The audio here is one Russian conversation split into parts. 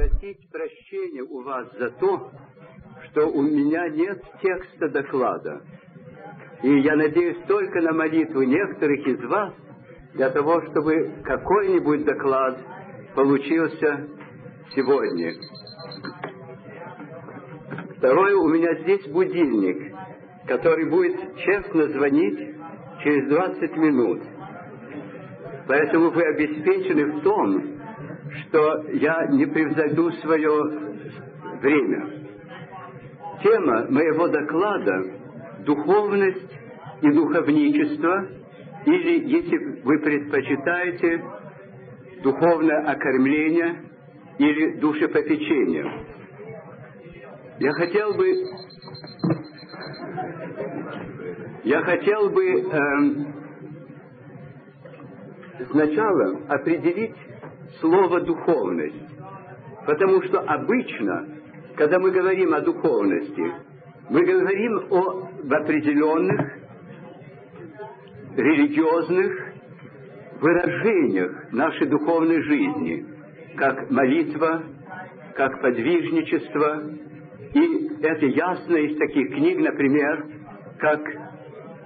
просить прощения у вас за то, что у меня нет текста доклада. И я надеюсь только на молитву некоторых из вас для того, чтобы какой-нибудь доклад получился сегодня. Второе, у меня здесь будильник, который будет честно звонить через 20 минут. Поэтому вы обеспечены в том, что я не превзойду свое время. Тема моего доклада – духовность и духовничество, или, если вы предпочитаете, духовное окормление или душепопечение. Я хотел бы я хотел бы э, сначала определить слово «духовность», потому что обычно, когда мы говорим о духовности, мы говорим о в определенных религиозных выражениях нашей духовной жизни, как молитва, как подвижничество. И это ясно из таких книг, например, как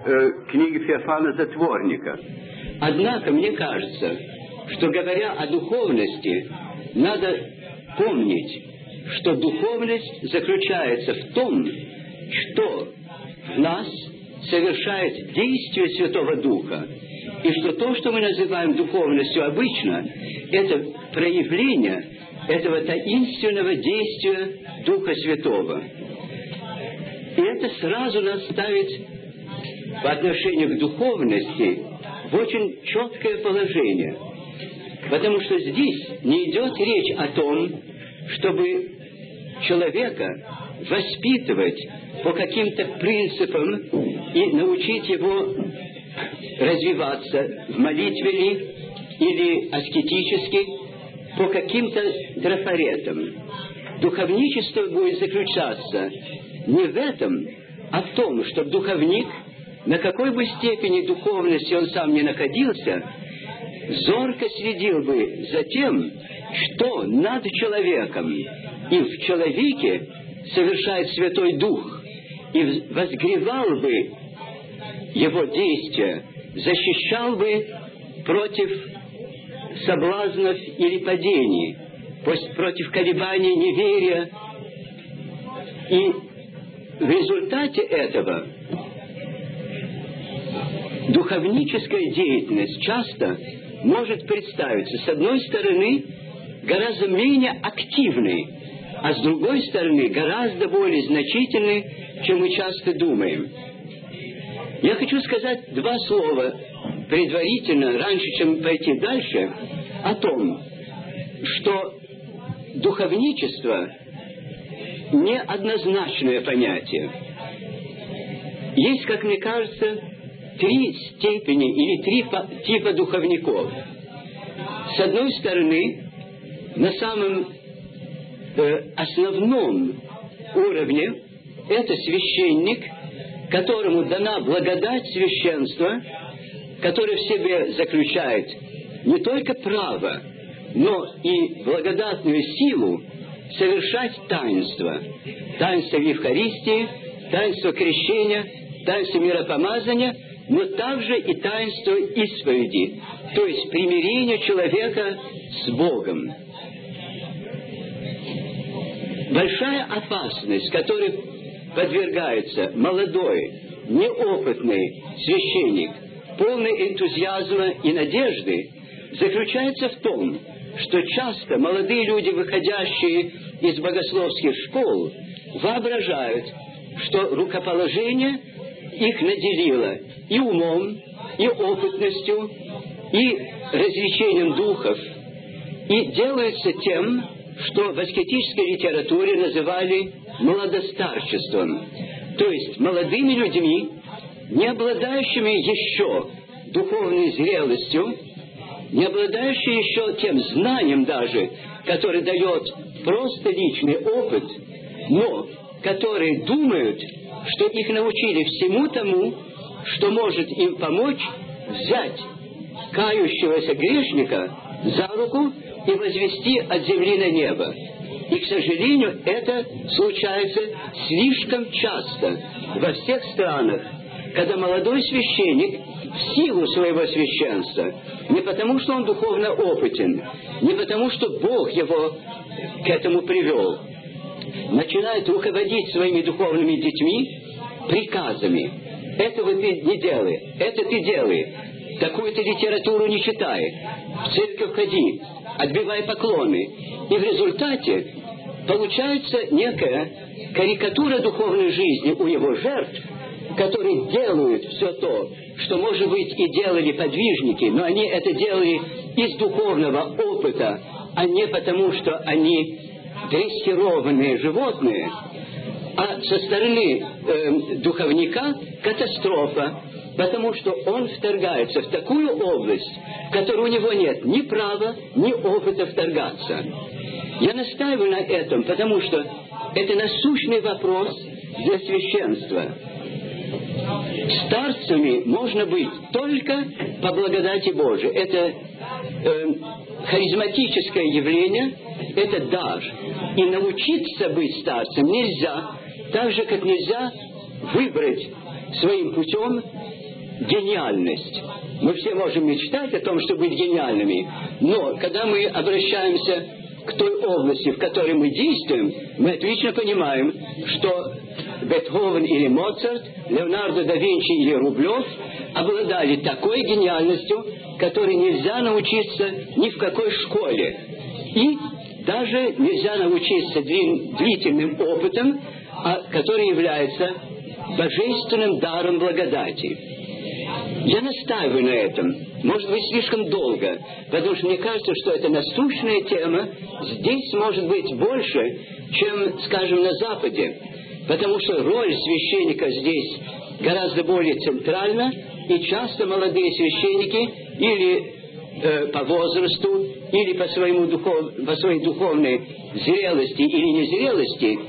э, книги Феофана Затворника. Однако мне кажется, что говоря о духовности, надо помнить, что духовность заключается в том, что в нас совершает действие Святого Духа, и что то, что мы называем духовностью обычно, это проявление этого таинственного действия Духа Святого. И это сразу нас ставит по отношению к духовности в очень четкое положение. Потому что здесь не идет речь о том, чтобы человека воспитывать по каким-то принципам и научить его развиваться в молитве ли или аскетически по каким-то трафаретам. Духовничество будет заключаться не в этом, а в том, чтобы духовник, на какой бы степени духовности он сам не находился, зорко следил бы за тем, что над человеком и в человеке совершает Святой Дух, и возгревал бы его действия, защищал бы против соблазнов или падений, против колебаний неверия. И в результате этого духовническая деятельность часто может представиться, с одной стороны, гораздо менее активной, а с другой стороны, гораздо более значительной, чем мы часто думаем. Я хочу сказать два слова предварительно, раньше, чем пойти дальше, о том, что духовничество неоднозначное понятие. Есть, как мне кажется, три степени или три типа духовников. С одной стороны, на самом э, основном уровне это священник, которому дана благодать священства, который в себе заключает не только право, но и благодатную силу совершать таинство. Таинство Евхаристии, таинство крещения, таинство миропомазания, но также и таинство исповеди, то есть примирение человека с Богом. Большая опасность, которой подвергается молодой, неопытный священник, полный энтузиазма и надежды, заключается в том, что часто молодые люди, выходящие из богословских школ, воображают, что рукоположение их наделило и умом, и опытностью, и развлечением духов, и делается тем, что в аскетической литературе называли молодостарчеством, то есть молодыми людьми, не обладающими еще духовной зрелостью, не обладающие еще тем знанием даже, который дает просто личный опыт, но которые думают, что их научили всему тому, что может им помочь взять кающегося грешника за руку и возвести от земли на небо. И, к сожалению, это случается слишком часто во всех странах, когда молодой священник в силу своего священства, не потому, что он духовно опытен, не потому, что Бог его к этому привел, начинает руководить своими духовными детьми приказами. Этого ты не делай, это ты делай, такую-то литературу не читай, в церковь ходи, отбивай поклоны. И в результате получается некая карикатура духовной жизни у его жертв, которые делают все то, что, может быть, и делали подвижники, но они это делали из духовного опыта, а не потому, что они дрессированные животные, а со стороны э, духовника катастрофа, потому что он вторгается в такую область, в которой у него нет ни права, ни опыта вторгаться. Я настаиваю на этом, потому что это насущный вопрос для священства. Старцами можно быть только по благодати Божией. Это э, харизматическое явление, это дар. И научиться быть старцем нельзя, так же, как нельзя выбрать своим путем гениальность. Мы все можем мечтать о том, чтобы быть гениальными, но когда мы обращаемся к той области, в которой мы действуем, мы отлично понимаем, что Бетховен или Моцарт, Леонардо да Винчи или Рублев обладали такой гениальностью, которой нельзя научиться ни в какой школе. И даже нельзя научиться длительным опытом, а, который является божественным даром благодати. Я настаиваю на этом. Может быть, слишком долго, потому что мне кажется, что это насущная тема здесь может быть больше, чем, скажем, на Западе. Потому что роль священника здесь гораздо более центральна, и часто молодые священники или э, по возрасту, или по, своему духов, по своей духовной зрелости или незрелости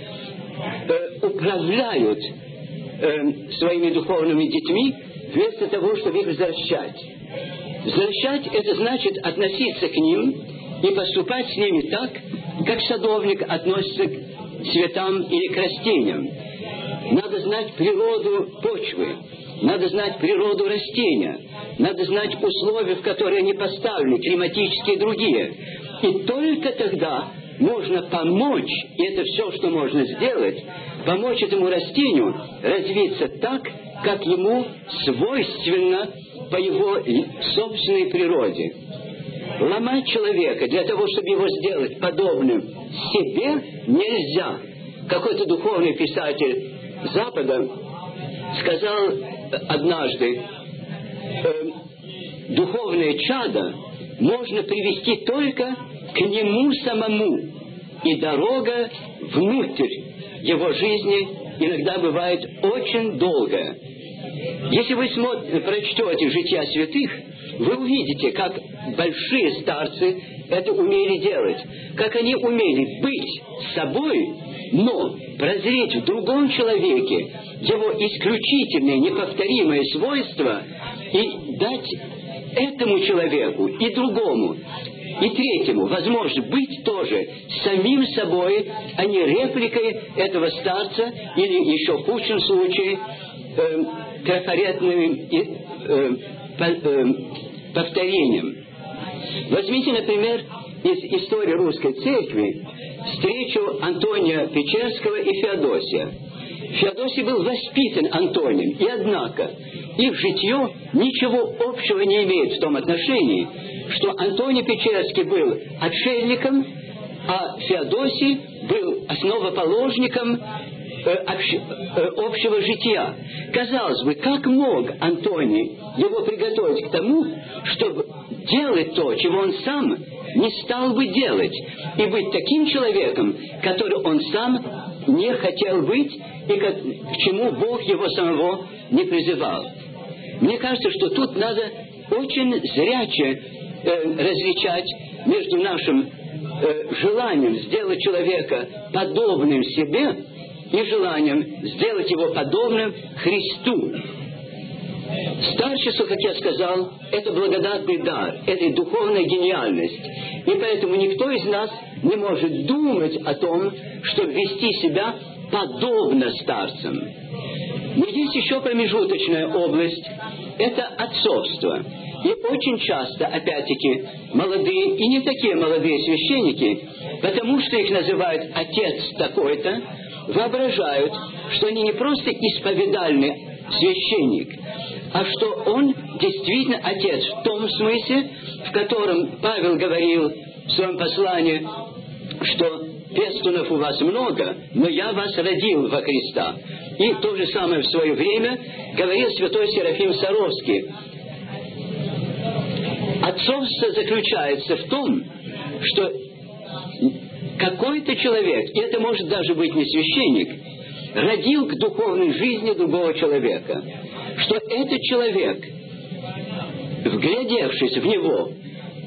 э, управляют э, своими духовными детьми вместо того, чтобы их возвращать. Возвращать – это значит относиться к ним и поступать с ними так, как садовник относится к цветам или к растениям. Надо знать природу почвы, надо знать природу растения, надо знать условия, в которые они поставлены, климатические и другие. И только тогда можно помочь, и это все, что можно сделать, помочь этому растению развиться так, как ему свойственно по его собственной природе. Ломать человека для того, чтобы его сделать подобным себе, нельзя. Какой-то духовный писатель Запада сказал однажды, э, духовное чадо можно привести только к нему самому, и дорога внутрь его жизни иногда бывает очень долгая. Если вы смотрите, прочтете «Жития святых», вы увидите, как большие старцы это умели делать, как они умели быть собой, но прозреть в другом человеке его исключительные, неповторимые свойства и дать этому человеку и другому и третьему, возможно, быть тоже самим собой, а не репликой этого старца или еще в худшем случае э, трафаретным э, э, повторением. Возьмите, например, из истории русской церкви встречу Антония Печерского и Феодосия. Феодосий был воспитан Антонием, и однако их житье ничего общего не имеет в том отношении, что Антоний Печерский был отшельником, а Феодосий был основоположником общего жития. Казалось бы, как мог Антоний его приготовить к тому, чтобы делать то, чего он сам не стал бы делать, и быть таким человеком, который он сам не хотел быть, и к, к чему Бог его самого не призывал. Мне кажется, что тут надо очень зряче э, различать между нашим э, желанием сделать человека подобным себе и желанием сделать его подобным Христу. Старчество, как я сказал, это благодатный дар, это духовная гениальность. И поэтому никто из нас не может думать о том, чтобы вести себя подобно старцам. Но есть еще промежуточная область – это отцовство. И очень часто, опять-таки, молодые и не такие молодые священники, потому что их называют отец такой-то, воображают, что они не просто исповедальный священник, а что он действительно отец в том смысле, в котором Павел говорил в своем послании, что пестунов у вас много, но я вас родил во Христа. И то же самое в свое время говорил святой Серафим Саровский. Отцовство заключается в том, что какой-то человек, и это может даже быть не священник, родил к духовной жизни другого человека, что этот человек, вглядевшись в него,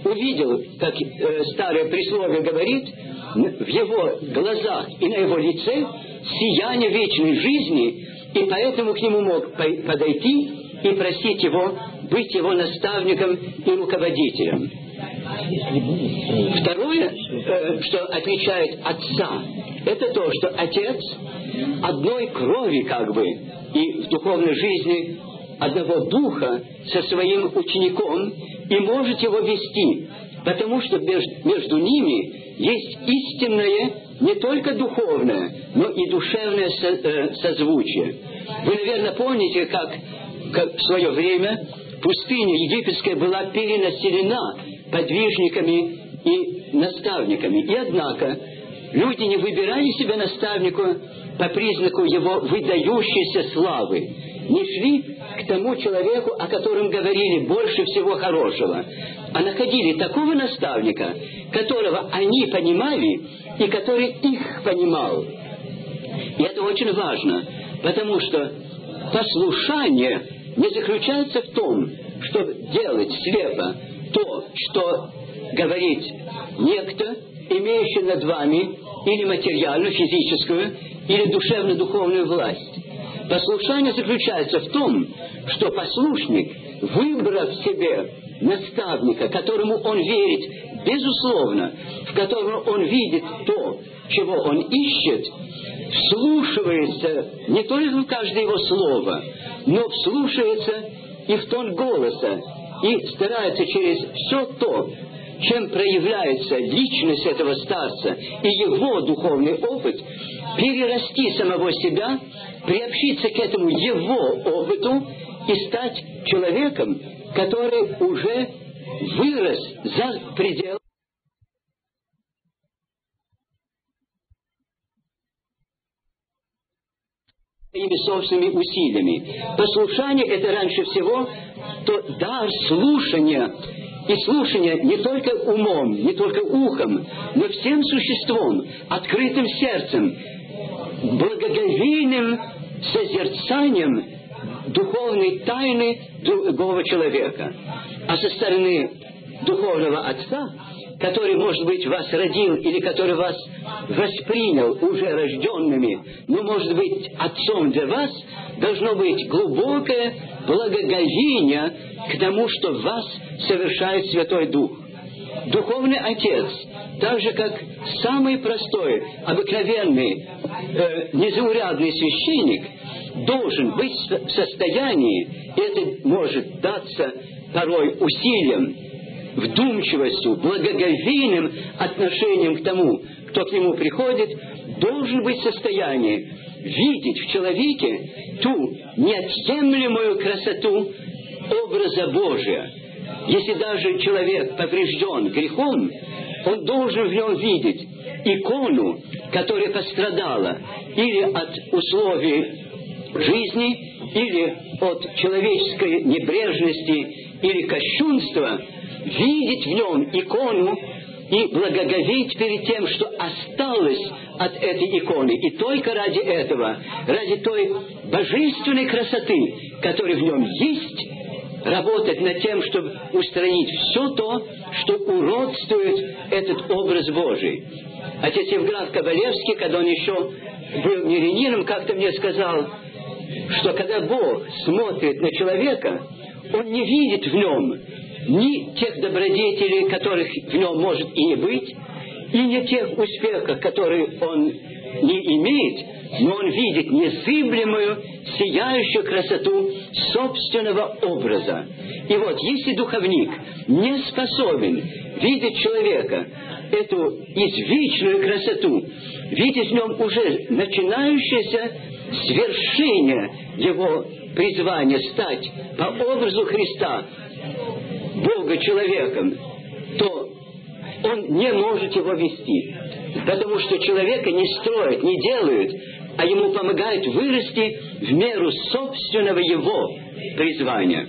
увидел, как э, старое присловие говорит, в его глазах и на его лице сияние вечной жизни, и поэтому к нему мог подойти и просить его быть его наставником и руководителем. Второе, э, что отличает отца, это то, что отец одной крови как бы и в духовной жизни одного духа со своим учеником и может его вести, потому что между ними есть истинное не только духовное, но и душевное э, созвучие. Вы, наверное, помните, как, как в свое время пустыня египетская была перенаселена подвижниками и наставниками. И однако люди не выбирали себе наставника по признаку его выдающейся славы, не шли к тому человеку, о котором говорили больше всего хорошего, а находили такого наставника, которого они понимали и который их понимал. И это очень важно, потому что послушание не заключается в том, чтобы делать слепо то, что говорит некто, имеющий над вами или материальную, физическую, или душевно-духовную власть. Послушание заключается в том, что послушник, выбрав себе наставника, которому он верит безусловно, в котором он видит то, чего он ищет, вслушивается не только в каждое его слово, но вслушивается и в тон голоса, и старается через все то, чем проявляется личность этого старца и его духовный опыт, перерасти самого себя, приобщиться к этому его опыту и стать человеком, который уже вырос за пределы своими собственными усилиями. Послушание – это раньше всего то дар слушания. И слушание не только умом, не только ухом, но всем существом, открытым сердцем, благоговейным созерцанием духовной тайны другого человека. А со стороны духовного отца который, может быть, вас родил или который вас воспринял уже рожденными, но, может быть, отцом для вас, должно быть глубокое благоговение к тому, что вас совершает Святой Дух. Духовный Отец, так же как самый простой, обыкновенный, э, незаурядный священник, должен быть в состоянии, это может даться порой усилием, вдумчивостью, благоговейным отношением к тому, кто к нему приходит, должен быть в состоянии видеть в человеке ту неотъемлемую красоту образа Божия. Если даже человек поврежден грехом, он должен в нем видеть икону, которая пострадала или от условий жизни, или от человеческой небрежности, или кощунства, видеть в нем икону и благоговеть перед тем, что осталось от этой иконы. И только ради этого, ради той божественной красоты, которая в нем есть, работать над тем, чтобы устранить все то, что уродствует этот образ Божий. Отец Евграф Кабалевский, когда он еще был мирянином, как-то мне сказал, что когда Бог смотрит на человека, Он не видит в нем ни тех добродетелей, которых в нем может и не быть, и не тех успехов, которые он не имеет, но он видит незыблемую, сияющую красоту собственного образа. И вот, если духовник не способен видеть человека, эту извечную красоту, видеть в нем уже начинающееся свершение его призвания стать по образу Христа Бога человеком, то он не может его вести. Потому что человека не строят, не делают, а ему помогают вырасти в меру собственного его призвания.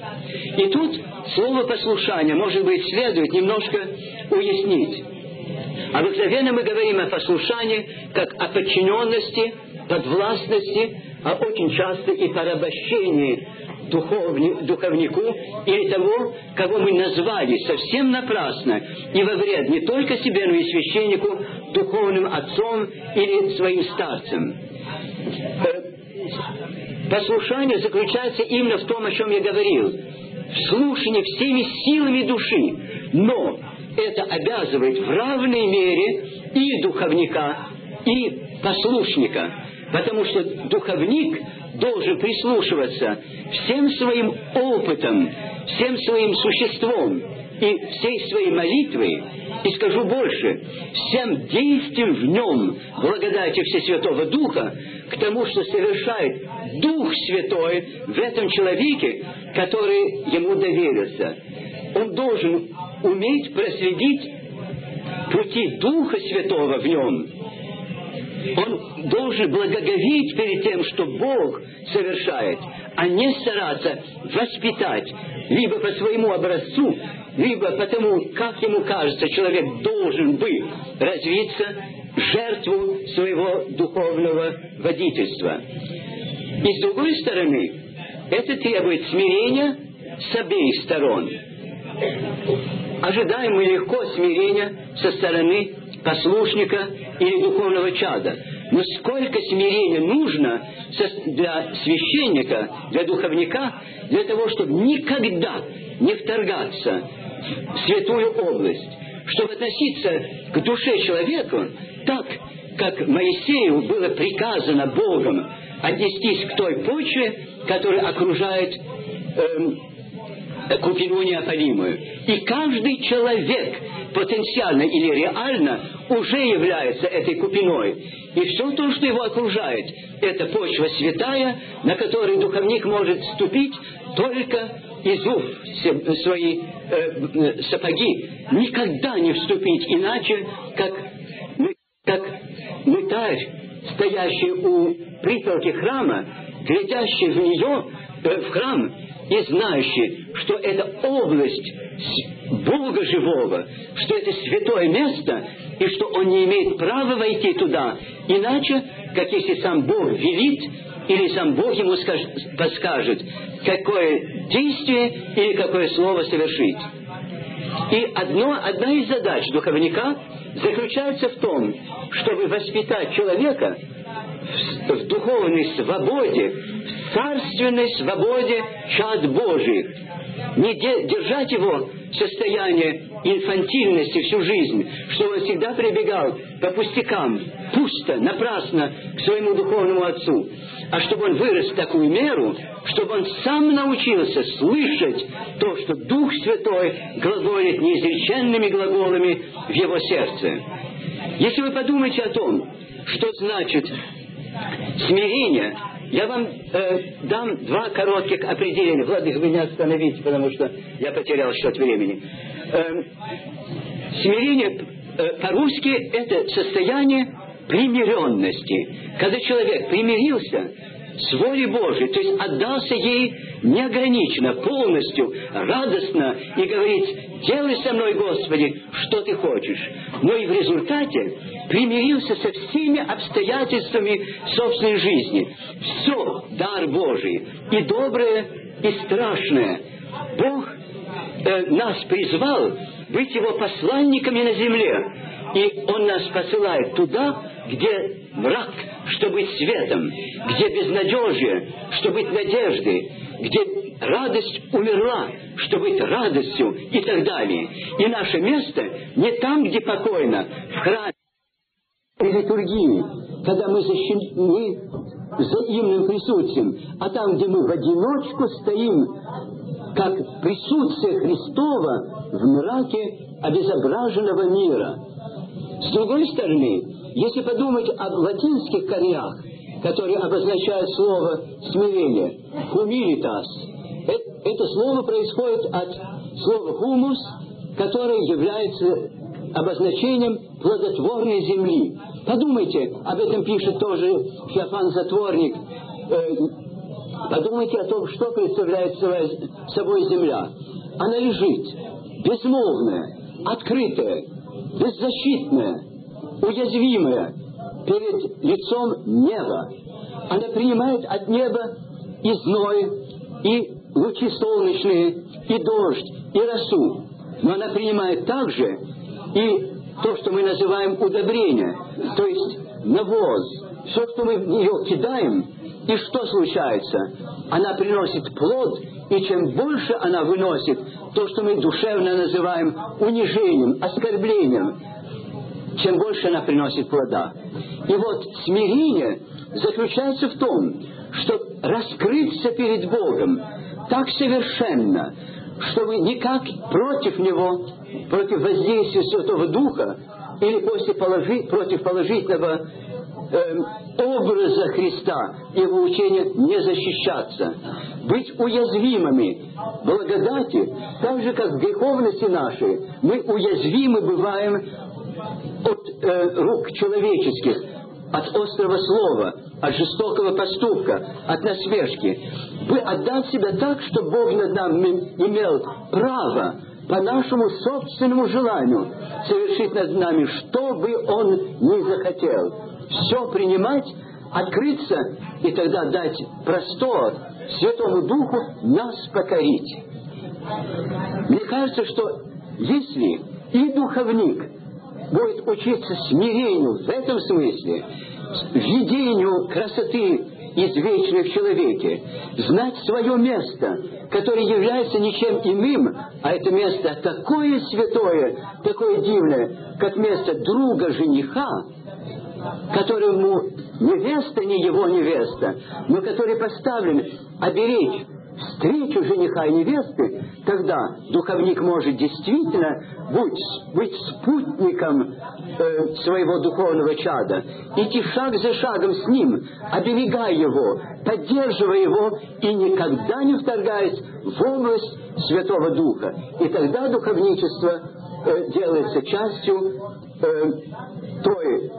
И тут слово послушания, может быть, следует немножко уяснить. Обыкновенно мы говорим о послушании как о подчиненности, подвластности, а очень часто и порабощении духовни, духовнику или того, кого мы назвали совсем напрасно и во вред не только себе, но и священнику, духовным отцом или своим старцем. Э, послушание заключается именно в том, о чем я говорил, в слушании всеми силами души, но это обязывает в равной мере и духовника, и послушника, потому что духовник должен прислушиваться всем своим опытом, всем своим существом и всей своей молитвой, и скажу больше, всем действием в нем, благодати Всесвятого Духа, к тому, что совершает Дух Святой в этом человеке, который ему доверился. Он должен уметь проследить пути Духа Святого в нем, он должен благоговеть перед тем, что Бог совершает, а не стараться воспитать либо по своему образцу, либо потому, как ему кажется, человек должен бы развиться жертву своего духовного водительства. И с другой стороны, это требует смирения с обеих сторон. Ожидаем мы легко смирения со стороны послушника или духовного чада. Но сколько смирения нужно для священника, для духовника, для того, чтобы никогда не вторгаться в святую область, чтобы относиться к душе человека так, как Моисею было приказано Богом отнестись к той почве, которая окружает эм, купину неопалимую. И каждый человек потенциально или реально уже является этой купиной. И все то, что его окружает, это почва святая, на которой духовник может ступить только изув свои э, э, сапоги, никогда не вступить иначе, как, как мытарь, стоящий у притолки храма, глядящий в нее, э, в храм, и знающий, что это область Бога живого, что это святое место, и что он не имеет права войти туда, иначе, как если сам Бог велит, или сам Бог ему скажет, подскажет, какое действие или какое слово совершить. И одно, одна из задач духовника заключается в том, чтобы воспитать человека в, духовной свободе, в царственной свободе чад Божьих. Не держать его в состоянии инфантильности всю жизнь, что он всегда прибегал по пустякам, пусто, напрасно к своему духовному отцу, а чтобы он вырос в такую меру, чтобы он сам научился слышать то, что Дух Святой глаголит неизреченными глаголами в его сердце. Если вы подумаете о том, что значит смирение, я вам э, дам два коротких определения. Владык, вы меня остановите, потому что я потерял счет времени. Э, смирение э, по-русски это состояние примиренности. Когда человек примирился с волей Божией, то есть отдался ей неограниченно, полностью, радостно и говорит, делай со мной, Господи, что ты хочешь. Но и в результате примирился со всеми обстоятельствами собственной жизни. Все дар Божий, и доброе, и страшное. Бог э, нас призвал быть Его посланниками на земле. И Он нас посылает туда, где мрак, чтобы быть светом, где безнадежие, чтобы быть надеждой, где радость умерла, чтобы быть радостью и так далее. И наше место не там, где покойно, в храме и литургии, когда мы защищены взаимным присутствием, а там, где мы в одиночку стоим, как присутствие Христова в мраке обезображенного мира. С другой стороны, если подумать об латинских корнях, которые обозначают слово «смирение», «humilitas», это слово происходит от слова «хумус», которое является обозначением плодотворной земли. Подумайте, об этом пишет тоже Феофан Затворник. Э, подумайте о том, что представляет собой земля. Она лежит, безмолвная, открытая, беззащитная, уязвимая перед лицом неба. Она принимает от неба и зной, и лучи солнечные, и дождь, и росу. Но она принимает также и то, что мы называем удобрение, то есть навоз. Все, что мы в нее кидаем, и что случается? Она приносит плод, и чем больше она выносит, то, что мы душевно называем унижением, оскорблением, чем больше она приносит плода. И вот смирение заключается в том, что раскрыться перед Богом так совершенно, чтобы никак против Него, против воздействия Святого Духа, или после положи, против положительного э, образа Христа, Его учения не защищаться. Быть уязвимыми благодати, так же, как в греховности нашей, мы уязвимы бываем от э, рук человеческих, от острого слова, от жестокого поступка, от насмешки. Вы отдать себя так, чтобы Бог над нами имел право по нашему собственному желанию совершить над нами, что бы Он ни захотел. Все принимать, открыться и тогда дать простор Святому Духу нас покорить. Мне кажется, что если и духовник будет учиться смирению в этом смысле, видению красоты извечной в человеке, знать свое место, которое является ничем иным, а это место такое святое, такое дивное, как место друга жениха, которому невеста не его невеста, но который поставлен оберечь встречу жениха и невесты, тогда духовник может действительно быть, быть спутником э, своего духовного чада, идти шаг за шагом с ним, оберегая его, поддерживая его и никогда не вторгаясь в область Святого Духа. И тогда духовничество э, делается частью э, той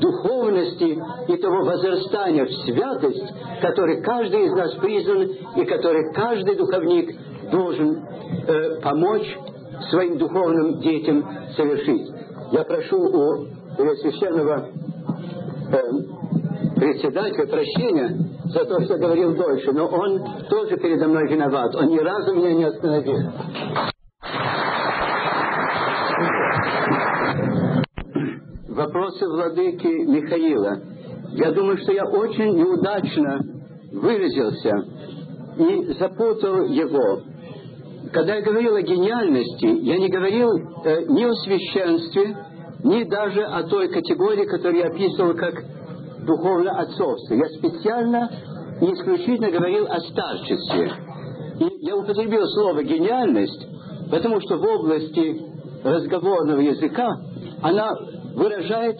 духовности и того возрастания в святость, который каждый из нас призван и который каждый духовник должен э, помочь своим духовным детям совершить. Я прошу у священного э, председателя прощения за то, что говорил дольше, но он тоже передо мной виноват. Он ни разу меня не остановил. Вопросы владыки Михаила. Я думаю, что я очень неудачно выразился и запутал его. Когда я говорил о гениальности, я не говорил э, ни о священстве, ни даже о той категории, которую я описывал как духовное отцовство. Я специально и исключительно говорил о старчестве. И я употребил слово «гениальность», потому что в области разговорного языка она выражает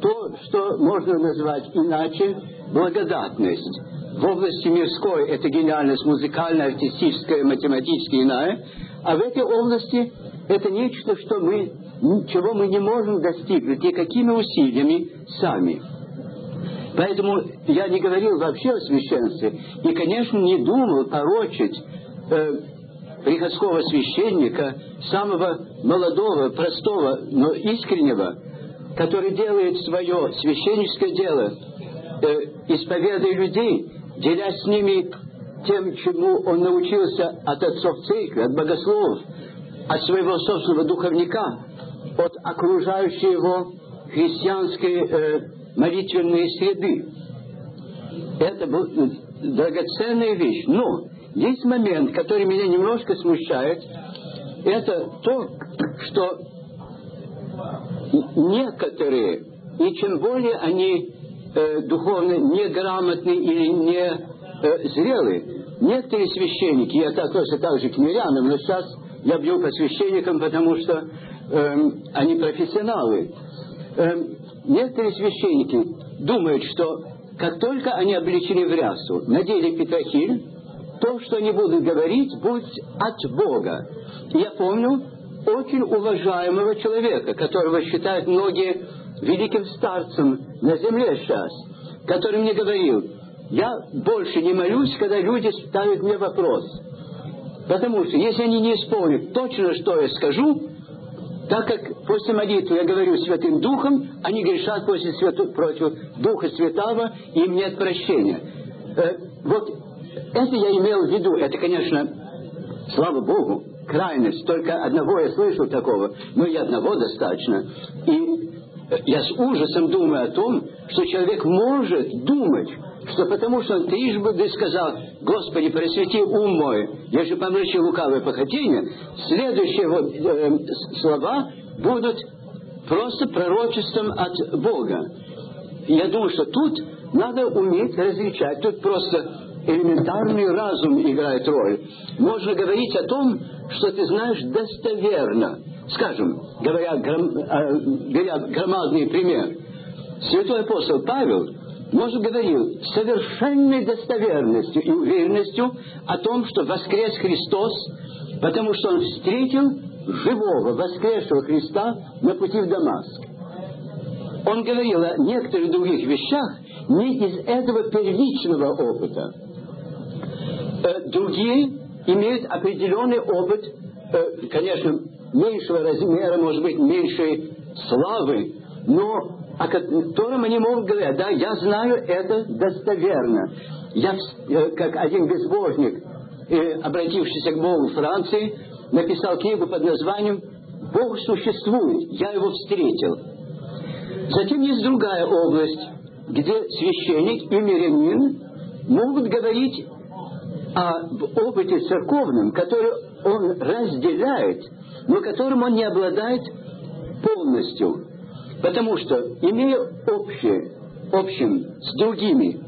то, что можно назвать иначе благодатность. В области мирской это гениальность музыкальная, артистическая, математическая, иная. А в этой области это нечто, что мы, чего мы не можем достигнуть никакими усилиями сами. Поэтому я не говорил вообще о священстве и, конечно, не думал порочить э, приходского священника, самого молодого, простого, но искреннего, который делает свое священническое дело, э, исповедуя людей, делясь с ними тем, чему он научился от отцов церкви, от богословов, от своего собственного духовника. от окружающей его христианской э, молитвенной среды. Это был э, драгоценная вещь. Но есть момент, который меня немножко смущает. Это то, что некоторые, и чем более они э, духовно неграмотны или не э, зрелые, некоторые священники, я так тоже так же к мирянам, но сейчас я бью по священникам, потому что э, они профессионалы. Э, некоторые священники думают, что как только они обличены в рясу, надели петрохиль, то, что они будут говорить, будет от Бога. Я помню очень уважаемого человека, которого считают многие великим старцем на земле сейчас, который мне говорил, я больше не молюсь, когда люди ставят мне вопрос. Потому что если они не исполнят точно, что я скажу, так как после молитвы я говорю Святым Духом, они грешат после святу, против Духа Святого, и им нет прощения. Э, вот это я имел в виду. Это, конечно, слава Богу, крайность. Только одного я слышал такого, но и одного достаточно. И я с ужасом думаю о том, что человек может думать, что потому что он трижды сказал, Господи, просвети ум мой, я же помрачил лукавое похотение, следующие вот э, слова будут просто пророчеством от Бога. Я думаю, что тут надо уметь различать. Тут просто элементарный разум играет роль. Можно говорить о том, что ты знаешь достоверно. Скажем, говоря, гром, э, говоря громадный пример, святой апостол Павел может говорил с совершенной достоверностью и уверенностью о том, что воскрес Христос, потому что он встретил живого, воскресшего Христа на пути в Дамаск. Он говорил о некоторых других вещах не из этого первичного опыта. Э, другие имеют определенный опыт, э, конечно, меньшего размера, может быть, меньшей славы, но о котором они могут говорить, да, я знаю это достоверно. Я, э, как один безбожник, обратившийся к Богу в Франции, написал книгу под названием «Бог существует, я его встретил». Затем есть другая область, где священник и мирянин могут говорить об опыте церковном, который он разделяет, но которым он не обладает полностью. Потому что, имея общее, общим с другими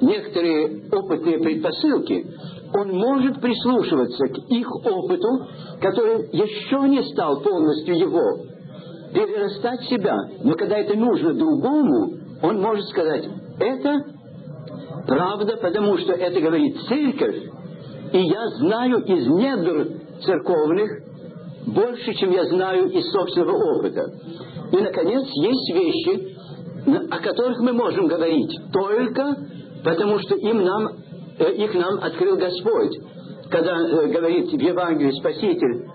некоторые опытные предпосылки, он может прислушиваться к их опыту, который еще не стал полностью его, перерастать себя. Но когда это нужно другому, он может сказать, это правда, потому что это говорит церковь, и я знаю из недр церковных больше, чем я знаю из собственного опыта. И, наконец, есть вещи, о которых мы можем говорить только потому, что им нам, э, их нам открыл Господь. Когда э, говорит в Евангелии Спаситель,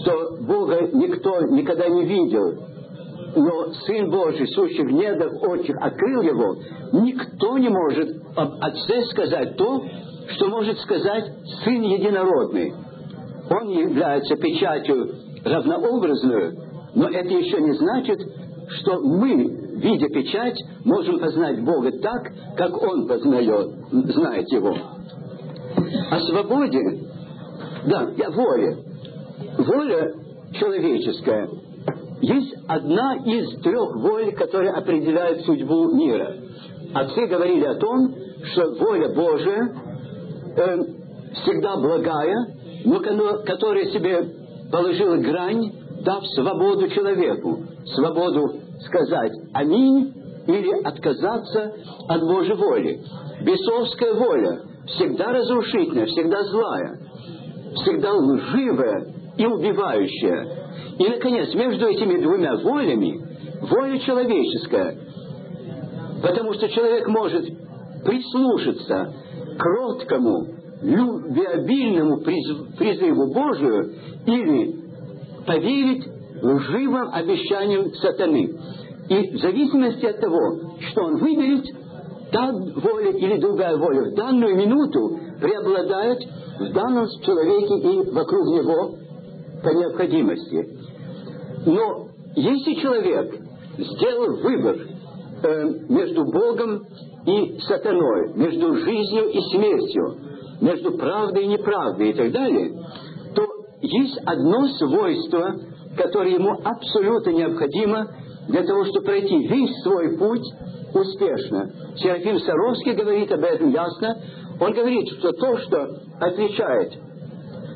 что Бога никто никогда не видел, но Сын Божий, сущий в недрах отчих, открыл его, никто не может об Отце сказать то, что может сказать Сын Единородный. Он является печатью равнообразную, но это еще не значит, что мы, видя печать, можем познать Бога так, как Он познает, знает Его. О свободе, да, о воле. Воля человеческая есть одна из трех воль, которые определяют судьбу мира. Отцы говорили о том, что воля Божия э, всегда благая, но которая себе положила грань, дав свободу человеку, свободу сказать «Аминь» или отказаться от Божьей воли. Бесовская воля всегда разрушительная, всегда злая, всегда лживая и убивающая. И, наконец, между этими двумя волями воля человеческая, потому что человек может прислушаться кроткому, любвеобильному призыву Божию или поверить лживым обещаниям сатаны. И в зависимости от того, что он выберет, та воля или другая воля в данную минуту преобладает в данном человеке и вокруг него по необходимости. Но если человек сделал выбор э, между Богом и сатаной, между жизнью и смертью, между правдой и неправдой и так далее, то есть одно свойство, которое ему абсолютно необходимо для того, чтобы пройти весь свой путь успешно. Серафим Саровский говорит об этом ясно. Он говорит, что то, что отличает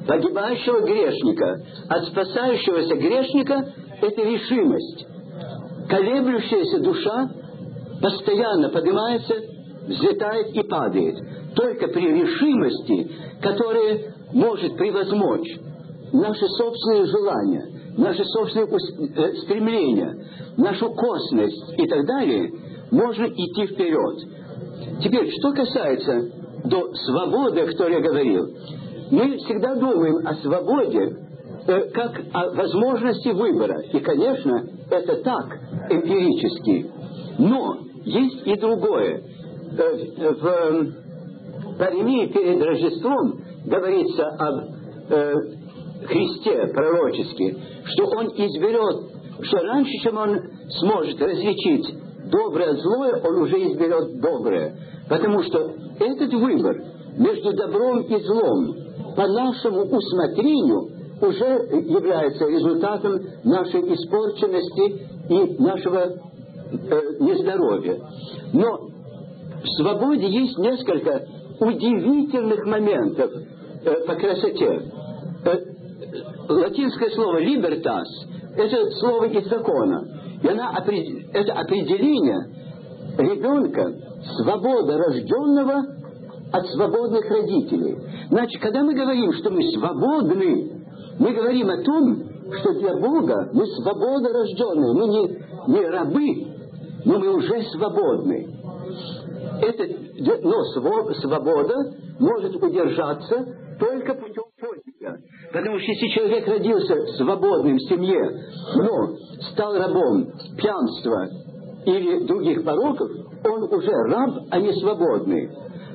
погибающего грешника от спасающегося грешника, это решимость. Колеблющаяся душа постоянно поднимается, взлетает и падает. Только при решимости, которая может превозмочь наши собственные желания, наши собственные э, стремления, нашу косность и так далее, можно идти вперед. Теперь, что касается до свободы, о которой я говорил, мы всегда думаем о свободе э, как о возможности выбора. И, конечно, это так, эмпирически. Но есть и другое. Э, в э, Паремии перед Рождеством говорится об Христе пророчески, что Он изберет, что раньше, чем Он сможет различить доброе от злое, Он уже изберет доброе. Потому что этот выбор между добром и злом по нашему усмотрению уже является результатом нашей испорченности и нашего э, нездоровья. Но в свободе есть несколько удивительных моментов э, по красоте. Э, латинское слово «libertas» – это слово из закона. И она, это определение ребенка, свобода рожденного от свободных родителей. Значит, когда мы говорим, что мы свободны, мы говорим о том, что для Бога мы свободно рожденные, мы не, не рабы, но мы уже свободны. Это, но свобода может удержаться только путем подвига. Потому что если человек родился свободным в семье, но стал рабом пьянства или других пороков, он уже раб, а не свободный.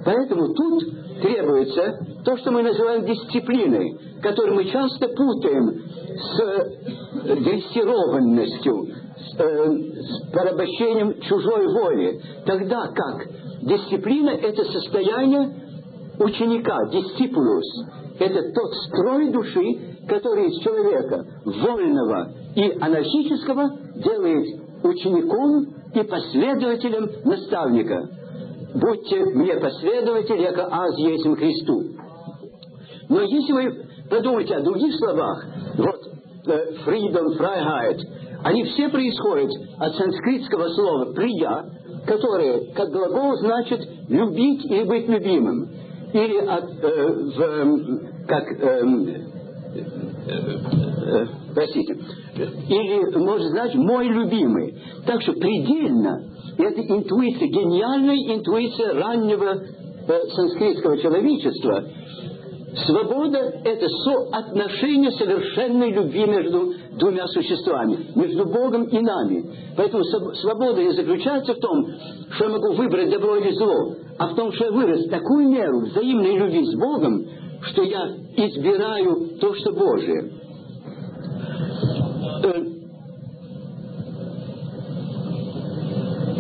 Поэтому тут требуется то, что мы называем дисциплиной, которую мы часто путаем с дрессированностью, с, э, с порабощением чужой воли. Тогда как дисциплина – это состояние ученика, дисципулус. Это тот строй души, который из человека вольного и анархического делает учеником и последователем наставника будьте мне последователи, яко аз есмь Христу. Но если вы подумаете о других словах, вот э, freedom, freiheit, они все происходят от санскритского слова «прия», которое как глагол значит «любить» или «быть любимым». Или от, э, в, э, как, э, э, простите, или может значить «мой любимый». Так что предельно это интуиция, гениальная интуиция раннего э, санскритского человечества. Свобода – это соотношение совершенной любви между двумя существами, между Богом и нами. Поэтому свобода не заключается в том, что я могу выбрать добро или зло, а в том, что я вырос такую меру взаимной любви с Богом, что я избираю то, что Божие.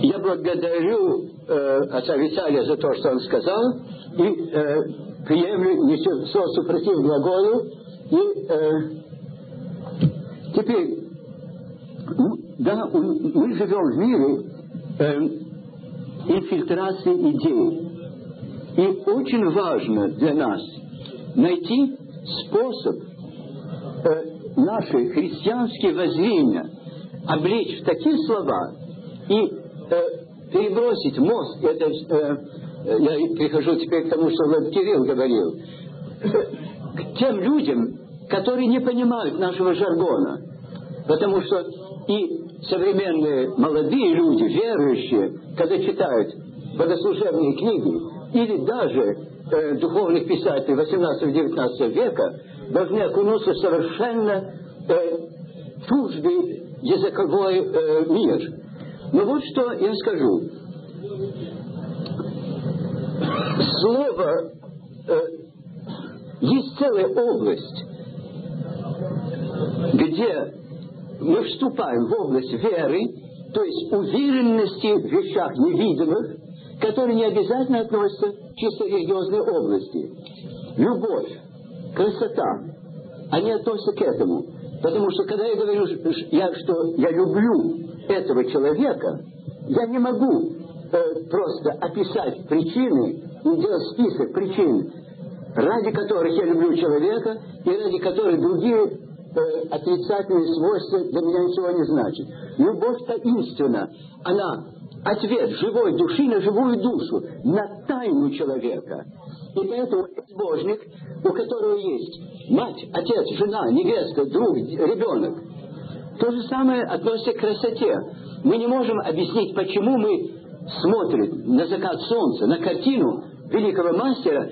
Я благодарю э, отца Виталия за то, что он сказал, и э, приемлю, несу супротив глаголу, и э, теперь, да, мы живем в мире э, инфильтрации идей. И очень важно для нас найти способ э, наши христианские воззрения облечь в такие слова и э, перебросить мост, это, э, я прихожу теперь к тому, что Влад Кирилл говорил, к тем людям, которые не понимают нашего жаргона. Потому что и современные молодые люди, верующие, когда читают богослужебные книги, или даже э, духовных писателей 18-19 века, должны окунуться совершенно э, чуждый языковой э, мир. Но вот что я скажу. Слово, э, есть целая область, где мы вступаем в область веры, то есть уверенности в вещах невидимых, которые не обязательно относятся к чисто религиозной области. Любовь, красота, они относятся к этому. Потому что когда я говорю, я, что я люблю этого человека, я не могу э, просто описать причины делать список причин, ради которых я люблю человека и ради которых другие э, отрицательные свойства для меня ничего не значат. Любовь таинственна. Она ответ живой души на живую душу, на тайну человека. И поэтому безбожник, у которого есть мать, отец, жена, невеста, друг, ребенок, то же самое относится к красоте. Мы не можем объяснить, почему мы смотрим на закат солнца, на картину великого мастера,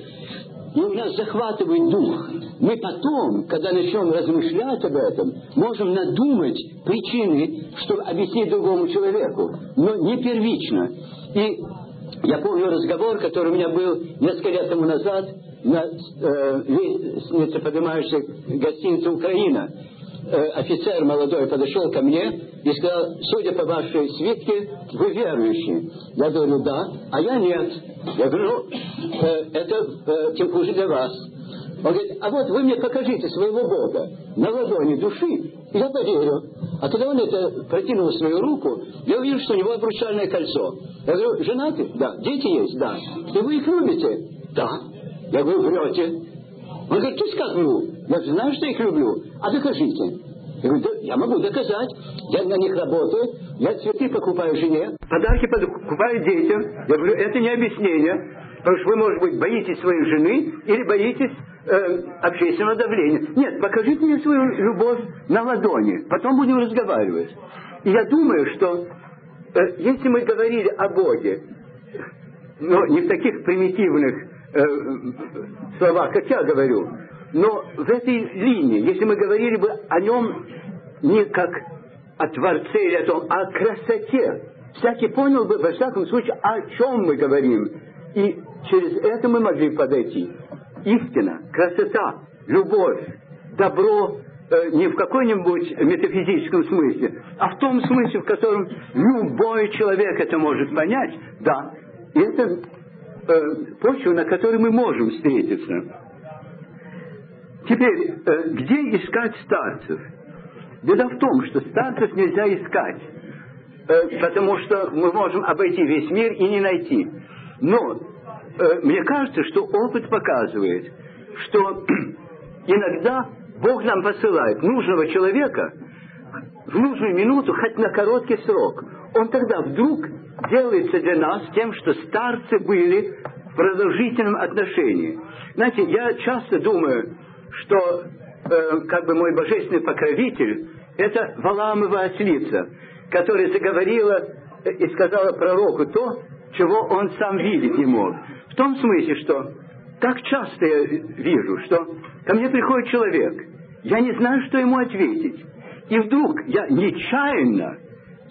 и у нас захватывает дух. Мы потом, когда начнем размышлять об этом, можем надумать причины, чтобы объяснить другому человеку, но не первично. И я помню разговор, который у меня был несколько лет тому назад на э, лестнице поднимающей гостиницы «Украина». Э, офицер молодой подошел ко мне и сказал, судя по вашей свитке, вы верующий. Я говорю, да, а я нет. Я говорю, ну, э, это э, тем хуже для вас. Он говорит, а вот вы мне покажите своего Бога на ладони души, я поверю. А когда он это протянул свою руку, я увидел, что у него обручальное кольцо. Я говорю, женаты? Да. Дети есть? Да. И вы их любите? Да. Я говорю, врете. Он говорит, как вру? Я знаю, что их люблю. А докажите. Я говорю, да, я могу доказать. Я на них работаю. Я цветы покупаю жене. Подарки покупаю детям. Я говорю, это не объяснение. Потому что вы, может быть, боитесь своей жены или боитесь э, общественного давления. Нет, покажите мне свою любовь на ладони. Потом будем разговаривать. И я думаю, что э, если мы говорили о Боге, но не в таких примитивных э, словах, как я говорю, но в этой линии, если мы говорили бы о нем не как о Творце или о том, а о красоте, всякий понял бы, во всяком случае, о чем мы говорим. И через это мы могли подойти. Истина, красота, любовь, добро э, не в какой-нибудь метафизическом смысле, а в том смысле, в котором любой человек это может понять, да. И это э, почва, на которой мы можем встретиться. Теперь, э, где искать старцев? Беда в том, что старцев нельзя искать, э, потому что мы можем обойти весь мир и не найти. Но мне кажется, что опыт показывает, что иногда Бог нам посылает нужного человека в нужную минуту, хоть на короткий срок. Он тогда вдруг делается для нас тем, что старцы были в продолжительном отношении. Знаете, я часто думаю, что э, как бы мой божественный покровитель – это Валаамова ослица, которая заговорила и сказала пророку то, чего он сам видеть не мог. Том смысле, что так часто я вижу, что ко мне приходит человек, я не знаю, что ему ответить. И вдруг я нечаянно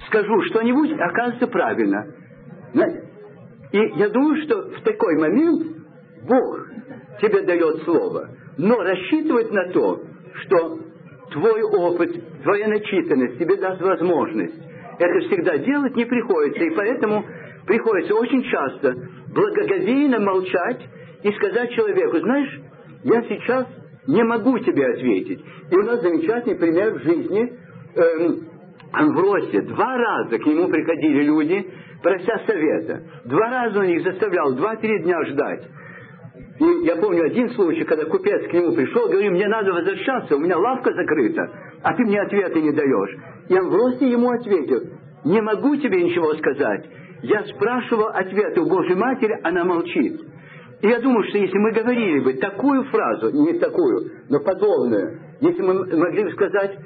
скажу что-нибудь, оказывается правильно. И я думаю, что в такой момент Бог тебе дает слово, но рассчитывать на то, что твой опыт, твоя начитанность тебе даст возможность это всегда делать не приходится, и поэтому приходится очень часто благоговейно молчать и сказать человеку, знаешь, я сейчас не могу тебе ответить. И у нас замечательный пример в жизни эм, Амвросия. Два раза к нему приходили люди, прося совета. Два раза он их заставлял два-три дня ждать. И я помню один случай, когда купец к нему пришел, говорит, мне надо возвращаться, у меня лавка закрыта, а ты мне ответа не даешь. И Амвросий ему ответил, не могу тебе ничего сказать. Я спрашивал ответ у Божьей Матери, она молчит. И я думаю, что если мы говорили бы такую фразу, не такую, но подобную, если мы могли бы сказать,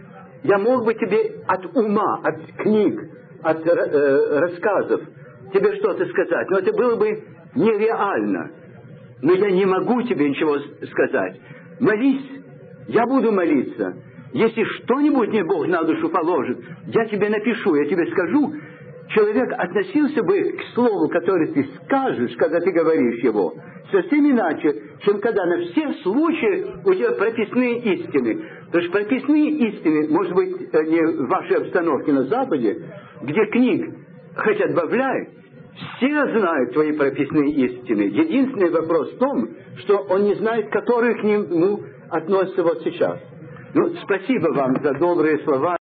я мог бы тебе от ума, от книг, от э, рассказов тебе что-то сказать, но это было бы нереально но я не могу тебе ничего сказать. Молись, я буду молиться. Если что-нибудь мне Бог на душу положит, я тебе напишу, я тебе скажу, человек относился бы к слову, которое ты скажешь, когда ты говоришь его, совсем иначе, чем когда на все случаи у тебя прописные истины. Потому что прописные истины, может быть, э, не в вашей обстановке на Западе, где книг хоть отбавляй, все знают твои прописные истины. Единственный вопрос в том, что он не знает, которые к нему относятся вот сейчас. Ну, спасибо вам за добрые слова.